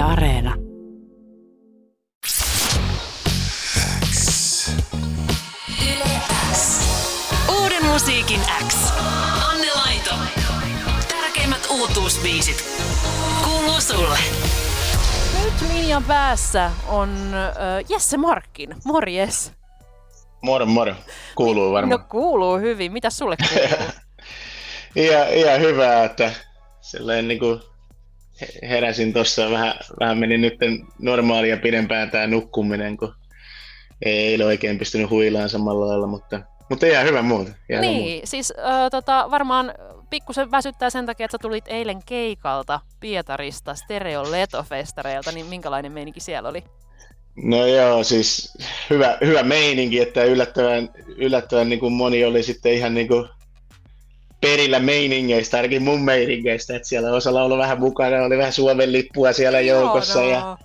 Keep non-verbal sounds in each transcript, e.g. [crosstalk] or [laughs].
Yle Areena. Uuden musiikin X. Anne Laito. Tärkeimmät uutuusbiisit. Kuuluu sulle. Nyt linjan päässä on äh, Jesse Markkin. Morjes. Moro, moro. Kuuluu varmaan. No kuuluu hyvin. Mitä sulle kuuluu? [laughs] ihan, ihan hyvä, että sellainen niin kuin heräsin tuossa, vähän, vähän meni nyt normaalia pidempään tämä nukkuminen, kun ei ole oikein pystynyt huilaan samalla lailla, mutta, mutta ihan hyvä muuta. Ihan niin, muuta. siis äh, tota, varmaan pikkusen väsyttää sen takia, että sä tulit eilen keikalta Pietarista Stereo Letofestareilta, niin minkälainen meininki siellä oli? No joo, siis hyvä, hyvä meininki, että yllättävän, yllättävän niin kuin moni oli sitten ihan niin kuin perillä meiningeistä, ainakin mun meiningeistä, että siellä osalla olla vähän mukana, oli vähän Suomen lippua siellä joukossa ja no.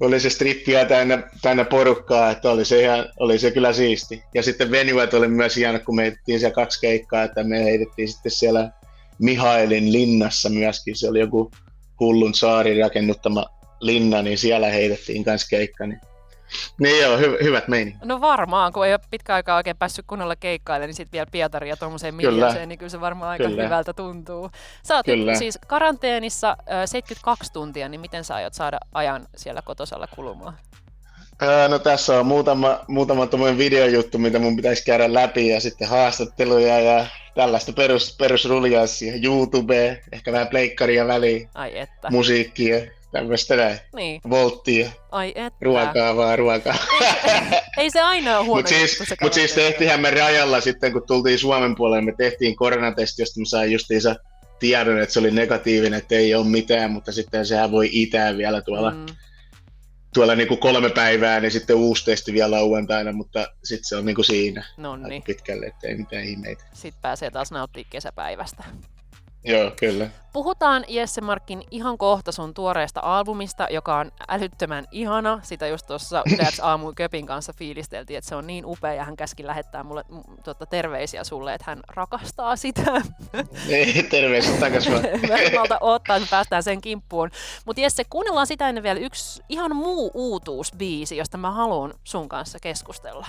oli se strippiä täynnä, täynnä porukkaa, että oli se, ihan, oli se kyllä siisti. Ja sitten venuet oli myös hieno, kun me heitettiin siellä kaksi keikkaa, että me heitettiin sitten siellä Mihailin linnassa myöskin, se oli joku hullun saarin rakennuttama linna, niin siellä heitettiin kanssa keikka. Niin, niin joo, hy- hyvät meiningit. No varmaan, kun ei ole pitkä aikaa oikein päässyt kunnolla keikkailemaan, niin sitten vielä Pietari ja tuommoiseen miljooseen, niin kyllä se varmaan aika Kyllä. hyvältä tuntuu. Sä oot Kyllä. siis karanteenissa äh, 72 tuntia, niin miten sä aiot saada ajan siellä kotosalla kulumaan? No tässä on muutama, muutama tommoinen videojuttu, mitä mun pitäisi käydä läpi ja sitten haastatteluja ja tällaista perus, perusruljanssia, YouTube, ehkä vähän pleikkaria väliin, Ai että. musiikkia, tämmöistä näin, niin, volttia, ai että. ruokaa vaan ruokaa. Ei se aina ole [laughs] huono Mutta siis, mut siis karanteeni. tehtiinhän me rajalla sitten, kun tultiin Suomen puolelle, me tehtiin koronatesti, josta mä sain justiinsa tiedon, että se oli negatiivinen, että ei ole mitään, mutta sitten sehän voi itää vielä tuolla, mm. Tuolla niinku kolme päivää, niin sitten uusi testi vielä lauantaina, mutta sitten se on niinku siinä No aika niin, pitkälle, että ei mitään ihmeitä. sit pääsee taas nauttimaan kesäpäivästä. Joo, kyllä. Puhutaan Jesse Markkin ihan kohta sun tuoreesta albumista, joka on älyttömän ihana. Sitä just tuossa [laughs] Yleäks aamu Köpin kanssa fiilisteltiin, että se on niin upea ja hän käski lähettää mulle tota, terveisiä sulle, että hän rakastaa sitä. [laughs] Ei, terveiset takas vaan. [laughs] Mä en malta odottaa, että päästään sen kimppuun. Mutta Jesse, kuunnellaan sitä ennen vielä yksi ihan muu uutuusbiisi, josta mä haluan sun kanssa keskustella.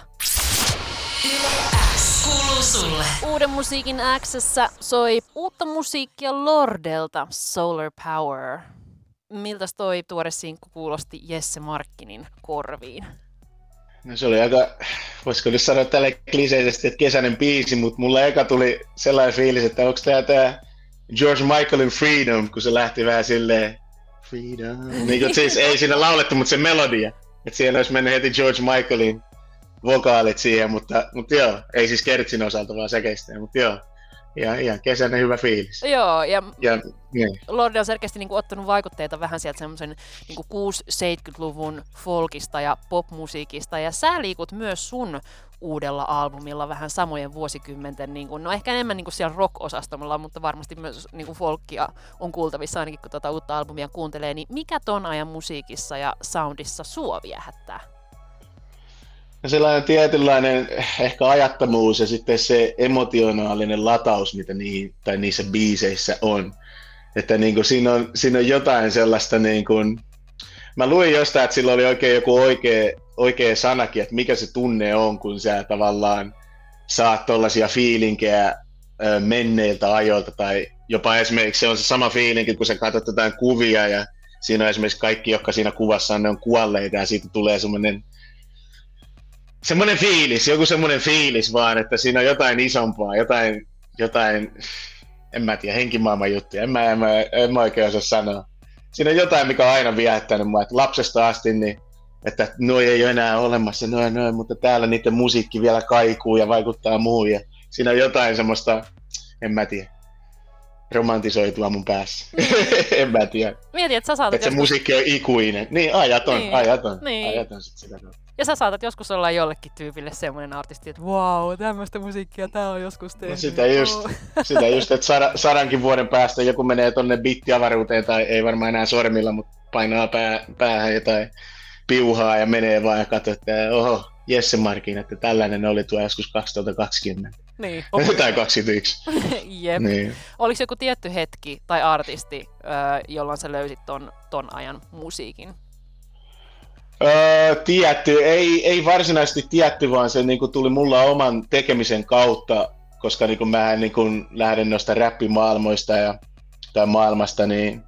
Kuuluu sulle. Uuden musiikin Xssä soi uutta musiikkia Lordelta, Solar Power. Miltäs toi tuore sinkku kuulosti Jesse Markkinin korviin? No se oli aika, voisiko nyt sanoa tälle kliseisesti, että kesäinen biisi, mutta mulla eka tuli sellainen fiilis, että onko tämä tää George Michaelin Freedom, kun se lähti vähän silleen Freedom. Niin kuin, siis ei siinä laulettu, mutta se melodia. Että siihen olisi mennyt heti George Michaelin vokaalit siihen, mutta, mutta joo, ei siis Kertsin osalta, vaan säkeistä, mutta joo. Ja ihan kesäinen hyvä fiilis. Joo, ja Ja niin. Lorde on selkeästi niin kuin, ottanut vaikutteita vähän sieltä semmoisen niin 6-70-luvun folkista ja popmusiikista, ja sä liikut myös sun uudella albumilla vähän samojen vuosikymmenten, niin kuin, no ehkä enemmän niin kuin siellä rock-osastolla, mutta varmasti myös niin kuin folkia on kuultavissa ainakin, kun tuota uutta albumia kuuntelee, niin mikä ton ajan musiikissa ja soundissa sua viehättää? Sellainen tietynlainen ehkä ajattomuus ja sitten se emotionaalinen lataus, mitä niihin, tai niissä biiseissä on. Että niin kuin siinä, on, siinä on jotain sellaista, niin kuin, mä luin jostain, että sillä oli oikein joku oikea, oikea sanakin, että mikä se tunne on, kun sä tavallaan saat tollaisia fiilinkejä menneiltä ajoilta, tai jopa esimerkiksi se on se sama fiilinki, kun sä katsot jotain kuvia ja siinä on esimerkiksi kaikki, jotka siinä kuvassa on, ne on kuolleita ja siitä tulee semmoinen semmoinen fiilis, joku semmoinen fiilis vaan, että siinä on jotain isompaa, jotain, jotain en mä tiedä, henkimaailman juttuja, en mä, en, mä, en mä oikein osaa sanoa. Siinä on jotain, mikä on aina viehättänyt mua, että lapsesta asti, niin, että noi ei ole enää olemassa, noin, noin, mutta täällä niiden musiikki vielä kaikuu ja vaikuttaa muuhun, ja siinä on jotain semmoista, en mä tiedä, romantisoitua mun päässä. [laughs] en mä tiedä. Mieti, että sä saatat Että se joskus, musiikki on ikuinen. Niin, ajaton, Niin, ajaton, niin. ajaton sit sitä kautta. Ja sä saatat joskus olla jollekin tyypille semmoinen artisti, että wow, tämmöistä musiikkia tää on joskus tehnyt. No sitä just, [laughs] sitä just, että sada, sadankin vuoden päästä joku menee tonne bittiavaruuteen tai ei varmaan enää sormilla, mutta painaa pää, päähän jotain piuhaa ja menee vaan ja katsoo, että oho, Jesse Markin, että tällainen oli tuo joskus 2020. Niin. [laughs] tai 21. [laughs] Jep. Niin. Oliko joku tietty hetki tai artisti, jolloin sä löysit ton, ton ajan musiikin? Öö, tietty, ei, ei varsinaisesti tietty, vaan se niin kuin, tuli mulla oman tekemisen kautta, koska niin kuin, mä niin kuin, lähden noista räppimaailmoista ja, tai maailmasta, niin,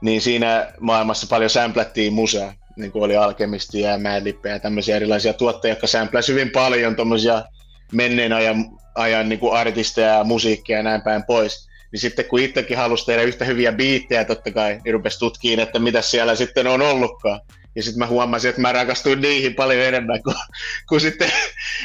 niin siinä maailmassa paljon samplattiin musaa, niin kuin oli Alkemistia ja Madlippeä ja tämmöisiä erilaisia tuottajia, jotka sampläsivät hyvin paljon tuommoisia menneen ajan, ajan niin kuin artisteja ja musiikkia ja näin päin pois. Niin sitten kun itsekin halusi tehdä yhtä hyviä biittejä totta kai, niin rupesi tutkiin, että mitä siellä sitten on ollutkaan. Ja sitten mä huomasin, että mä rakastuin niihin paljon enemmän kuin, kuin sitten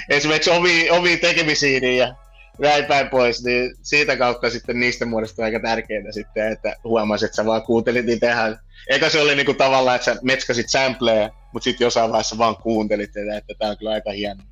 esimerkiksi omiin, omiin tekemisiin ja näin päin pois, niin siitä kautta sitten niistä muodostui aika tärkeää sitten, että huomasit, että sä vaan kuuntelit niitä ihan, eikä se oli niinku tavallaan, että sä metskasit sampleja, mutta sitten jossain vaiheessa vaan kuuntelit, että, että tämä on kyllä aika hieno.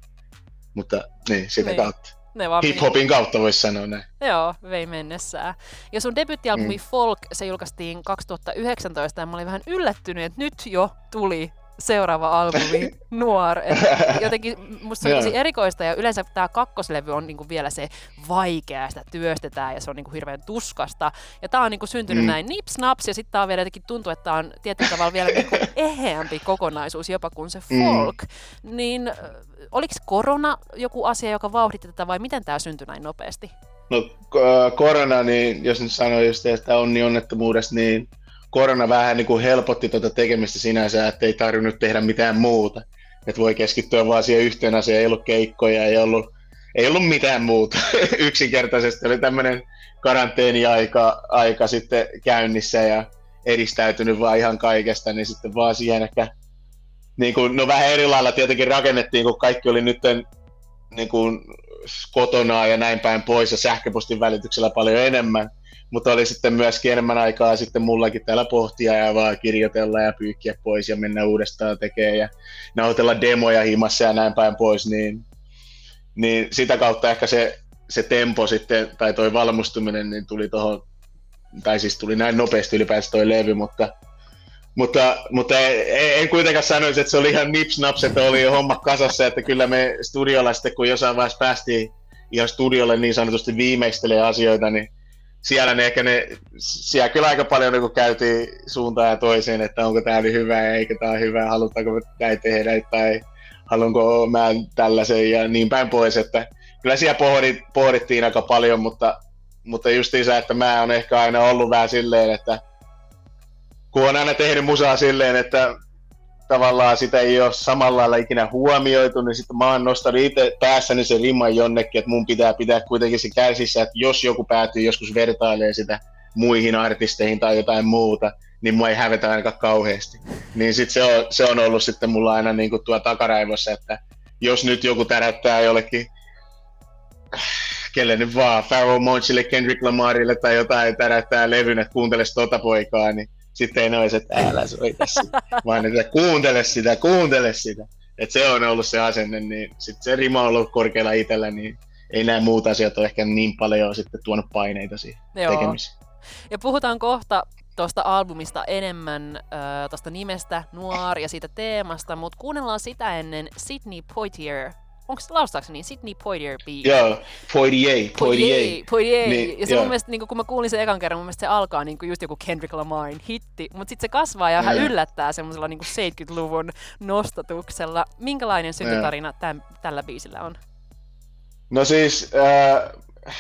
Mutta niin, sitä niin. kautta. Ne vaan Hip-hopin kautta voisi sanoa näin. Joo, vei mennessään. Ja sun debyttialbumi mm. Folk, se julkaistiin 2019 ja mä olin vähän yllättynyt, että nyt jo tuli seuraava albumi, [laughs] Nuor. Et jotenkin musta se on tosi erikoista ja yleensä tämä kakkoslevy on niinku vielä se vaikea, sitä työstetään ja se on niinku hirveän tuskasta. Ja tämä on niinku syntynyt mm. näin nips naps ja sitten tämä on vielä jotenkin tuntuu, että tämä on tietyllä tavalla vielä niinku [laughs] eheämpi kokonaisuus jopa kuin se mm. folk. Mm. Niin oliko korona joku asia, joka vauhditti tätä vai miten tämä syntyi näin nopeasti? No korona, niin jos nyt sanoo just tästä onnettomuudesta, niin korona vähän niin kuin helpotti tuota tekemistä sinänsä, että ei tarvinnut tehdä mitään muuta. Että voi keskittyä vaan siihen yhteen asiaan, ei ollut keikkoja, ei ollut, ei ollut mitään muuta. [laughs] Yksinkertaisesti oli tämmöinen karanteeniaika aika sitten käynnissä ja edistäytynyt vaan ihan kaikesta, niin sitten vaan siihen ehkä niin kuin, no vähän eri lailla tietenkin rakennettiin, kun kaikki oli nyt niin kuin, kotona ja näin päin pois ja sähköpostin välityksellä paljon enemmän mutta oli sitten myöskin enemmän aikaa sitten mullakin täällä pohtia ja vaan kirjoitella ja pyykkiä pois ja mennä uudestaan tekemään ja nautella demoja himassa ja näin päin pois, niin, niin sitä kautta ehkä se, se tempo sitten, tai toi valmistuminen, niin tuli tuohon, tai siis tuli näin nopeasti ylipäätään toi levy, mutta, mutta, mutta en, en kuitenkaan sanoisi, että se oli ihan nips naps, että oli homma kasassa, että kyllä me studiolla sitten, kun jossain vaiheessa päästiin ihan studiolle niin sanotusti viimeistelee asioita, niin siellä ne ehkä ne, siellä kyllä aika paljon niin käytiin suuntaan ja toiseen, että onko tämä nyt hyvä ja eikö tämä hyvä, halutaanko näin tehdä tai haluanko mä tällaisen ja niin päin pois, että kyllä siellä pohdit, pohdittiin aika paljon, mutta, mutta justiinsa, että mä on ehkä aina ollut vähän silleen, että kun on aina tehnyt musaa silleen, että tavallaan sitä ei ole samalla lailla ikinä huomioitu, niin sitten mä oon nostanut itse päässäni sen riman jonnekin, että mun pitää pitää kuitenkin se kärsissä, että jos joku päätyy joskus vertailemaan sitä muihin artisteihin tai jotain muuta, niin mua ei hävetä ainakaan kauheasti. Niin sit se on, se on ollut sitten mulla aina niin kuin tuo takaraivossa, että jos nyt joku tärättää jollekin kelle nyt vaan, Pharoah Monchille, Kendrick Lamarille tai jotain tärättää levyn, että kuunteles tota poikaa, niin sitten ei ne olisi, että älä soita sitä, vaan että kuuntele sitä, kuuntele sitä. Että se on ollut se asenne, niin sitten se rima on ollut korkealla itsellä, niin ei nämä muut asiat ole ehkä niin paljon sitten tuonut paineita siihen Joo. tekemiseen. Ja puhutaan kohta tuosta albumista enemmän, äh, tuosta nimestä Noir ja siitä teemasta, mutta kuunnellaan sitä ennen Sydney Poitier onko se laustaakseni niin? Sidney Poitier biisi? Joo, Poitier, Poitier. Poitier. Niin, ja se mun mielestä, niin kun mä kuulin sen ekan kerran, mun mielestä se alkaa niin just joku Kendrick Lamarin hitti, mutta sitten se kasvaa ja hän yllättää semmoisella niin 70-luvun nostatuksella. Minkälainen syntytarina täm, tällä biisillä on? No siis, äh,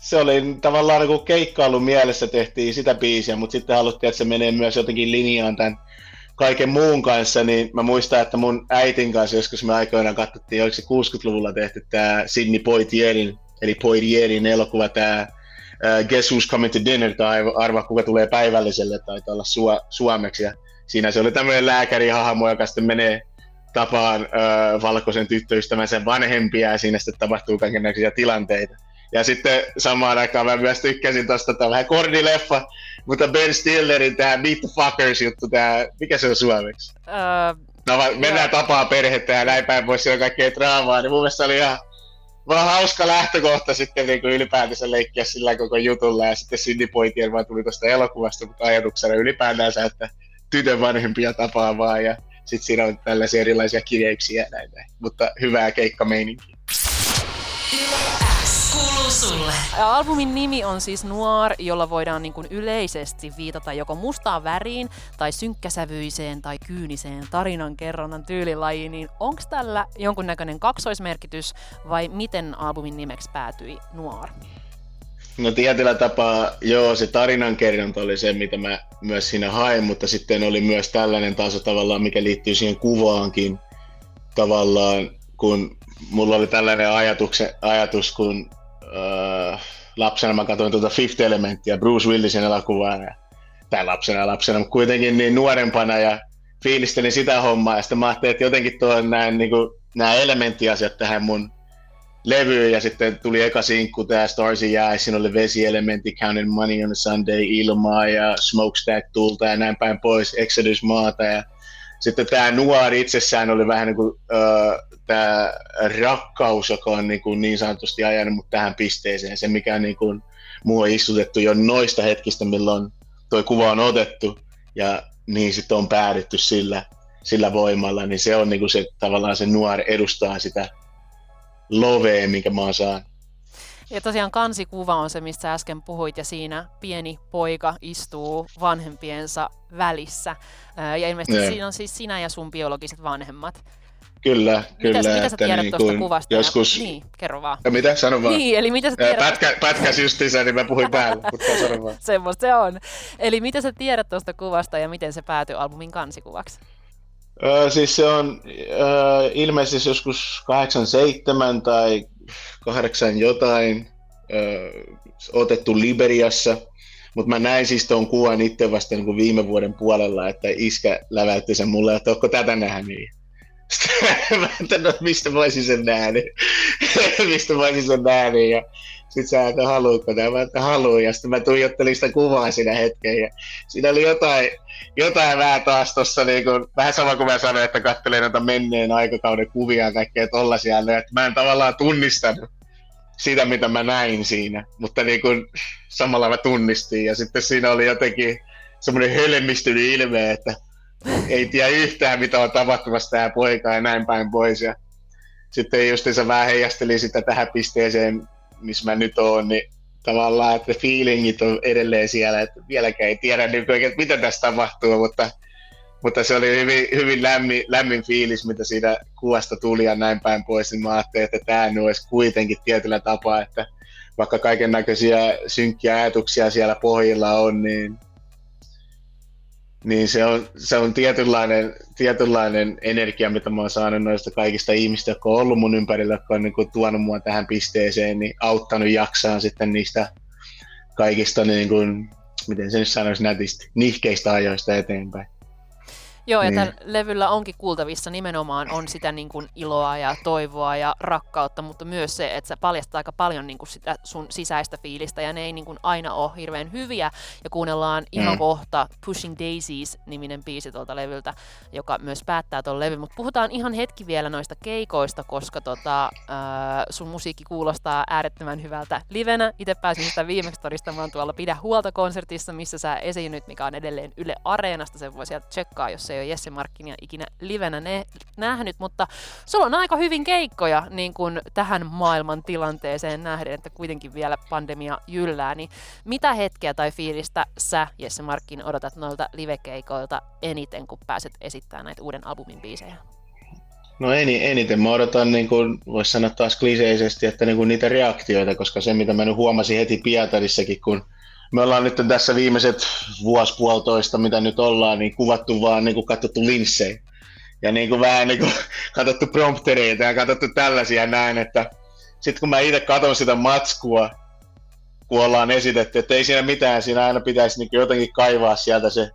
se oli tavallaan niin keikkailu mielessä tehtiin sitä biisiä, mutta sitten haluttiin, että se menee myös jotenkin linjaan tämän kaiken muun kanssa, niin mä muistan, että mun äitin kanssa joskus me aikoinaan katsottiin, oliko se 60-luvulla tehty tämä Sidney Poitierin, eli Poitierin elokuva, tämä Guess Who's Coming to Dinner, tai arva kuka tulee päivälliselle, tai olla su- suomeksi, ja siinä se oli tämmöinen lääkärihahmo, joka sitten menee tapaan uh, valkoisen tyttöystävänsä vanhempia, ja siinä sitten tapahtuu kaikenlaisia tilanteita. Ja sitten samaan aikaan mä myös tykkäsin tosta, tämä vähän kordileffa, mutta Ben Stillerin tämä Meet the Fuckers juttu, tämä, mikä se on suomeksi? Uh, no mennään joo. tapaa perhettä ja näin päin pois, on kaikkea draamaa, niin mun mielestä oli ihan vaan hauska lähtökohta sitten niin kuin ylipäätänsä leikkiä sillä koko jutulla ja sitten Cindy Poitier vaan tuli tuosta elokuvasta, mutta ajatuksena ylipäätänsä, että tytön vanhempia tapaa vaan ja sitten siinä on tällaisia erilaisia kirjeiksiä ja näin, näin. mutta hyvää keikkameininkiä. Sulle. Albumin nimi on siis Noir, jolla voidaan niin kuin yleisesti viitata joko mustaan väriin tai synkkäsävyiseen tai kyyniseen tarinan kerronnan tyylilajiin, niin onko tällä jonkunnäköinen kaksoismerkitys vai miten albumin nimeksi päätyi Noir? No tietyllä tapaa, joo, se tarinankerronta oli se, mitä mä myös siinä hain, mutta sitten oli myös tällainen taso tavallaan, mikä liittyy siihen kuvaankin tavallaan, kun mulla oli tällainen ajatukse, ajatus, kun äh, lapsena mä katsoin tuota Fifth Elementia, Bruce Willisin elokuvaa, ja, tai lapsena lapsena, mutta kuitenkin niin nuorempana ja fiilistelin sitä hommaa, ja sitten mä ajattelin, että jotenkin tuon näin, niin kuin, nämä elementtiasiat tähän mun levyyn, ja sitten tuli eka sinkku, tämä Stars jää, siinä oli vesielementti, Counting Money on a Sunday, ilmaa ja Smokestack tulta ja näin päin pois, Exodus maata, ja sitten tämä nuori itsessään oli vähän niin kuin, tämä rakkaus, joka on niin, kuin niin sanotusti ajanut mut tähän pisteeseen, se mikä niin kuin muu on istutettu jo noista hetkistä, milloin tuo kuva on otettu ja niin sitten on päädytty sillä, sillä voimalla, niin se on niin kuin se, tavallaan se nuori edustaa sitä lovea, minkä mä oon saanut. Ja tosiaan kansikuva on se, mistä äsken puhuit, ja siinä pieni poika istuu vanhempiensa välissä. Ja ilmeisesti yeah. siinä on siis sinä ja sun biologiset vanhemmat. Kyllä, kyllä. Mitäs, mitä sä tiedät niin tuosta kuvasta? Joskus... Ja, niin, kerro vaan. Ja mitä? Sano vaan. Niin, eli mitä sä tiedät... Pätkä, pätkäs justiinsa, niin mä puhuin päälle, mutta sano vaan. [laughs] Semmosta se on. Eli mitä sä tiedät tuosta kuvasta ja miten se päätyi albumin kansikuvaksi? Öö, siis se on öö, ilmeisesti joskus 87 tai 8 jotain öö, otettu Liberiassa, mutta mä näin siis tuon kuvan itse vasta niin kuin viime vuoden puolella, että iskä läväytti sen mulle, että onko tätä nähnyt. Sitten että mistä voisin sen nähdä. mistä voisin sen nähdä. Ja sitten sä että haluatko tämä, mä että haluan. Ja sitten mä tuijottelin sitä kuvaa siinä hetken. Ja siinä oli jotain, jotain vähän taas tuossa, niin kuin, vähän sama kuin mä sanoin, että katselin noita menneen aikakauden kuvia ja kaikkea tollasia. Että mä en tavallaan tunnistanut sitä, mitä mä näin siinä. Mutta niin kuin, samalla mä tunnistin. Ja sitten siinä oli jotenkin semmoinen hölmistynyt ilme, että ei tiedä yhtään, mitä on tapahtumassa tämä poika ja näin päin pois. Ja sitten justiinsa vähän heijastelin sitä tähän pisteeseen, missä mä nyt oon, niin tavallaan, että feelingit on edelleen siellä, että vieläkään ei tiedä nyt oikein, mitä tässä tapahtuu, mutta, mutta se oli hyvin, hyvin lämmin, lämmin fiilis, mitä siitä kuvasta tuli ja näin päin pois, niin mä ajattelin, että tämä olisi kuitenkin tietyllä tapaa, että vaikka kaiken näköisiä synkkiä ajatuksia siellä pohjilla on, niin niin se on, se on tietynlainen, tietynlainen energia, mitä mä oon saanut noista kaikista ihmistä, jotka on ollut mun ympärillä, jotka on niin kuin tuonut mua tähän pisteeseen, niin auttanut jaksaan sitten niistä kaikista, niin kuin, miten se nyt sanoisi nätisti, nihkeistä ajoista eteenpäin. Joo, ja niin. tällä levyllä onkin kuultavissa nimenomaan on sitä niin kuin iloa ja toivoa ja rakkautta, mutta myös se, että sä paljastaa aika paljon niin kuin sitä sun sisäistä fiilistä, ja ne ei niin kuin aina ole hirveän hyviä, ja kuunnellaan ihan mm. kohta Pushing Daisies-niminen biisi tuolta levyltä, joka myös päättää tuon levyn, mutta puhutaan ihan hetki vielä noista keikoista, koska tota, äh, sun musiikki kuulostaa äärettömän hyvältä livenä. Itse pääsin sitä viimeksi todistamaan tuolla Pidä huolta konsertissa, missä sä esiinnyt, mikä on edelleen Yle Areenasta, sen voi sieltä tsekkaa, jos se ei ole Jesse Markkinia ikinä livenä ne, nähnyt, mutta sulla on aika hyvin keikkoja niin kuin tähän maailman tilanteeseen nähden, että kuitenkin vielä pandemia jyllää, niin mitä hetkeä tai fiilistä sä, Jesse Markkin, odotat noilta livekeikoilta eniten, kun pääset esittämään näitä uuden albumin biisejä? No eniten mä odotan, niin kuin voisi sanoa taas kliseisesti, että niin kuin niitä reaktioita, koska se mitä mä nyt huomasin heti Pietarissakin, kun me ollaan nyt tässä viimeiset vuosi puolitoista, mitä nyt ollaan, niin kuvattu vaan niin kuin katsottu linssejä. Ja niin kuin vähän niin kuin [laughs] katsottu promptereita ja katsottu tällaisia näin, että sitten kun mä itse katson sitä matskua, kun ollaan esitetty, että ei siinä mitään, siinä aina pitäisi niin jotenkin kaivaa sieltä se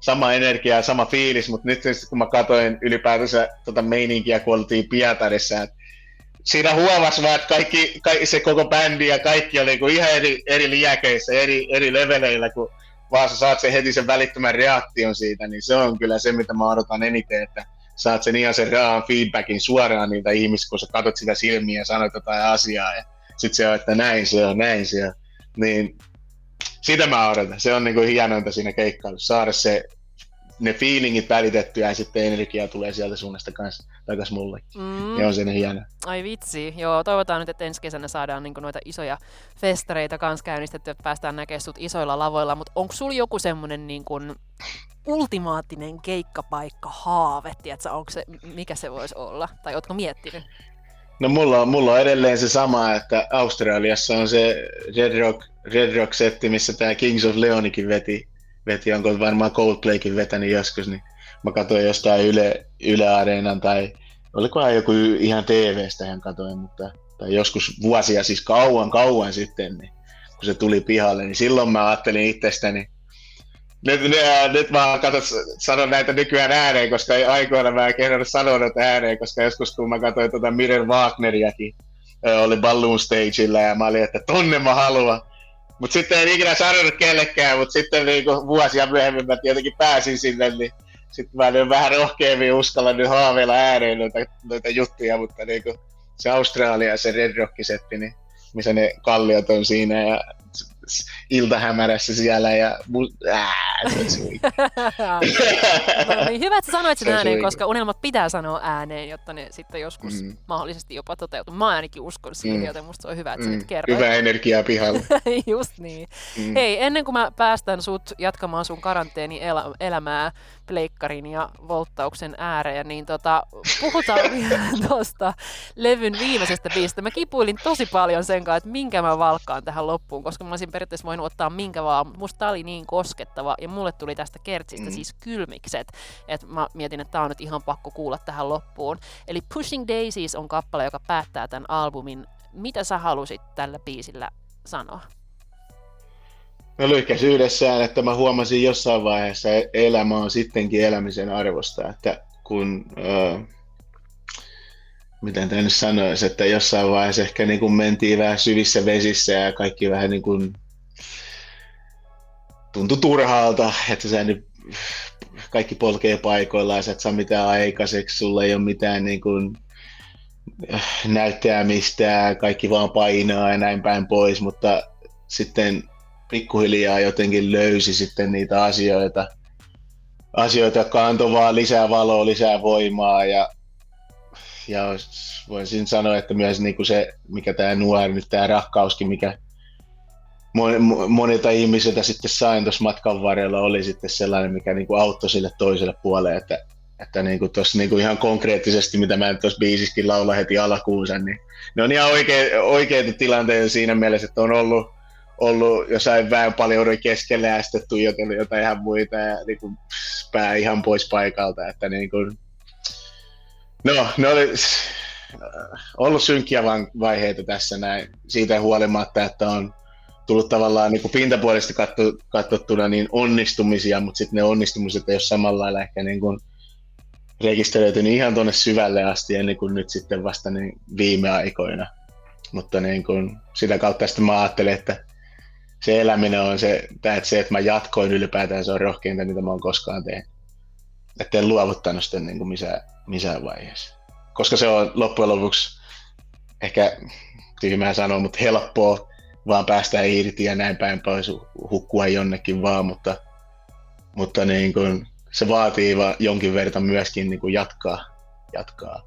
sama energia ja sama fiilis, mutta nyt kun mä katsoin ylipäätänsä tota meininkiä, kun oltiin Pietarissa, että siinä huomasi vaan, että kaikki, kaikki, se koko bändi ja kaikki oli niin ihan eri, eri liäkeissä, eri, eri leveleillä, kun vaan sä saat sen heti sen välittömän reaktion siitä, niin se on kyllä se, mitä mä odotan eniten, että saat sen ihan sen raan feedbackin suoraan niiltä ihmisistä, kun sä katsot sitä silmiä ja sanot jotain asiaa, ja sit se on, että näin se on, näin se on. Niin sitä mä odotan. Se on niin kuin hienointa siinä keikkailussa, saada se ne feelingit välitettyä ja sitten energia tulee sieltä suunnasta kanssa takaisin mulle. Mm. Ja on sen hieno. Ai vitsi, joo, toivotaan nyt, että ensi kesänä saadaan niin noita isoja festareita kanssa käynnistettyä, että päästään näkemään sut isoilla lavoilla, mutta onko sulla joku semmoinen niin kuin ultimaattinen keikkapaikka haave, tiedätkö, onko se, mikä se voisi olla, tai ootko miettinyt? No mulla on, mulla on edelleen se sama, että Australiassa on se Red Rock, Red Rock-setti, missä tämä Kings of Leonikin veti, veti onko varmaan Coldplaykin vetänyt joskus, niin mä katsoin jostain Yle, Yle Areenan tai olikohan joku ihan TV-stä ihan katoin, mutta tai joskus vuosia, siis kauan kauan sitten, niin kun se tuli pihalle, niin silloin mä ajattelin itsestäni, nyt, nyt mä katsot, sanon näitä nykyään ääneen, koska aikoina mä en sanoa näitä ääneen, koska joskus kun mä katsoin tuota Mirren Wagneriakin, oli Balloon Stageilla ja mä olin, että tonne mä haluan. Mutta sitten en ikinä sanonut kellekään, mutta sitten niinku vuosia myöhemmin mä tietenkin pääsin sinne, niin sitten mä nyt vähän rohkeammin uskallannut haaveilla ääneen noita, noita juttuja, mutta niinku se Australia se Red Rock-setti, niin missä ne kalliot on siinä ja iltahämärässä siellä ja mu- ää, se [laughs] no niin, hyvä, että sä sanoit sen ääneen, koska unelmat pitää sanoa ääneen, jotta ne sitten joskus mm. mahdollisesti jopa toteutuu. Mä ainakin uskon siihen, mm. joten musta se on hyvä, että sä mm. nyt kerroit. Hyvä energiaa pihalla. [laughs] Just niin. Mm. Hei, ennen kuin mä päästän sut jatkamaan sun karanteeni el- elämää pleikkarin ja volttauksen ääreen, niin tota, puhutaan [laughs] vielä tuosta levyn viimeisestä biisistä. Mä kipuilin tosi paljon sen kanssa, että minkä mä valkkaan tähän loppuun, koska mä olisin periaatteessa voinut ottaa minkä vaan, mutta musta tää oli niin koskettava ja mulle tuli tästä kertsistä mm. siis kylmikset, että mä mietin, että tää on nyt ihan pakko kuulla tähän loppuun. Eli Pushing Daisies on kappale, joka päättää tämän albumin. Mitä sä halusit tällä biisillä sanoa? No lyhkäisyydessään, että mä huomasin jossain vaiheessa, että elämä on sittenkin elämisen arvosta, että kun, äh, miten tämä nyt sanoisi, että jossain vaiheessa ehkä niin kuin mentiin vähän syvissä vesissä ja kaikki vähän niin kuin tuntui turhaalta, että sä nyt kaikki polkee paikoillaan, sä et saa mitään aikaiseksi, sulla ei ole mitään niin kuin, näyttää mistään, kaikki vaan painaa ja näin päin pois, mutta sitten pikkuhiljaa jotenkin löysi sitten niitä asioita, asioita jotka antoi vaan lisää valoa, lisää voimaa ja, ja voisin sanoa, että myös niin kuin se, mikä tämä nuori, nyt tämä rakkauskin, mikä monilta ihmisiltä sitten sain tuossa matkan varrella oli sitten sellainen, mikä niin kuin auttoi sille toiselle puolelle, että, että niin kuin tuossa niin kuin ihan konkreettisesti, mitä mä tuossa biisiskin laula heti alkuunsa, niin ne on ihan oikea, oikeita tilanteita siinä mielessä, että on ollut ollut jossain väenpaljouden keskellä ja sitten tuijotellut jotain ihan muita ja niin kuin, pää ihan pois paikalta. Että niin kuin, no, ne oli ollut synkkiä vaiheita tässä näin, siitä huolimatta, että on tullut tavallaan niin kuin pintapuolisesti katsottuna niin onnistumisia, mutta sitten ne onnistumiset ei ole samalla lailla ehkä niin kuin rekisteröitynyt ihan tuonne syvälle asti ennen kuin nyt sitten vasta niin viime aikoina. Mutta niin kuin sitä kautta sitten mä ajattelen, että se eläminen on se, että se, että mä jatkoin ylipäätään, se on rohkeinta, mitä mä oon koskaan tehnyt. Että en luovuttanut sitä niin kuin missään, missään vaiheessa. Koska se on loppujen lopuksi ehkä tyhmää sanoa, mutta helppoa vaan päästä irti ja näin päin pois hukkua jonnekin vaan, mutta, mutta niin kuin, se vaatii vaan jonkin verran myöskin niin kuin jatkaa, jatkaa.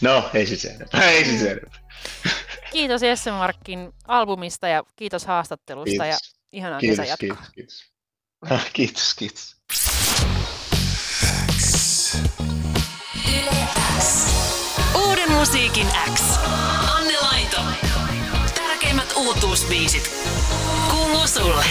No, ei siis enempää, ei siis enempää. Kiitos Jesse Markkin albumista ja kiitos haastattelusta kiitos. ja ihanaa kiitos, kesän jatkoa. Kiitos, kiitos. kiitos, kiitos. Uuden musiikin X. Anne uutuusbiisit. Kuuluu sulle.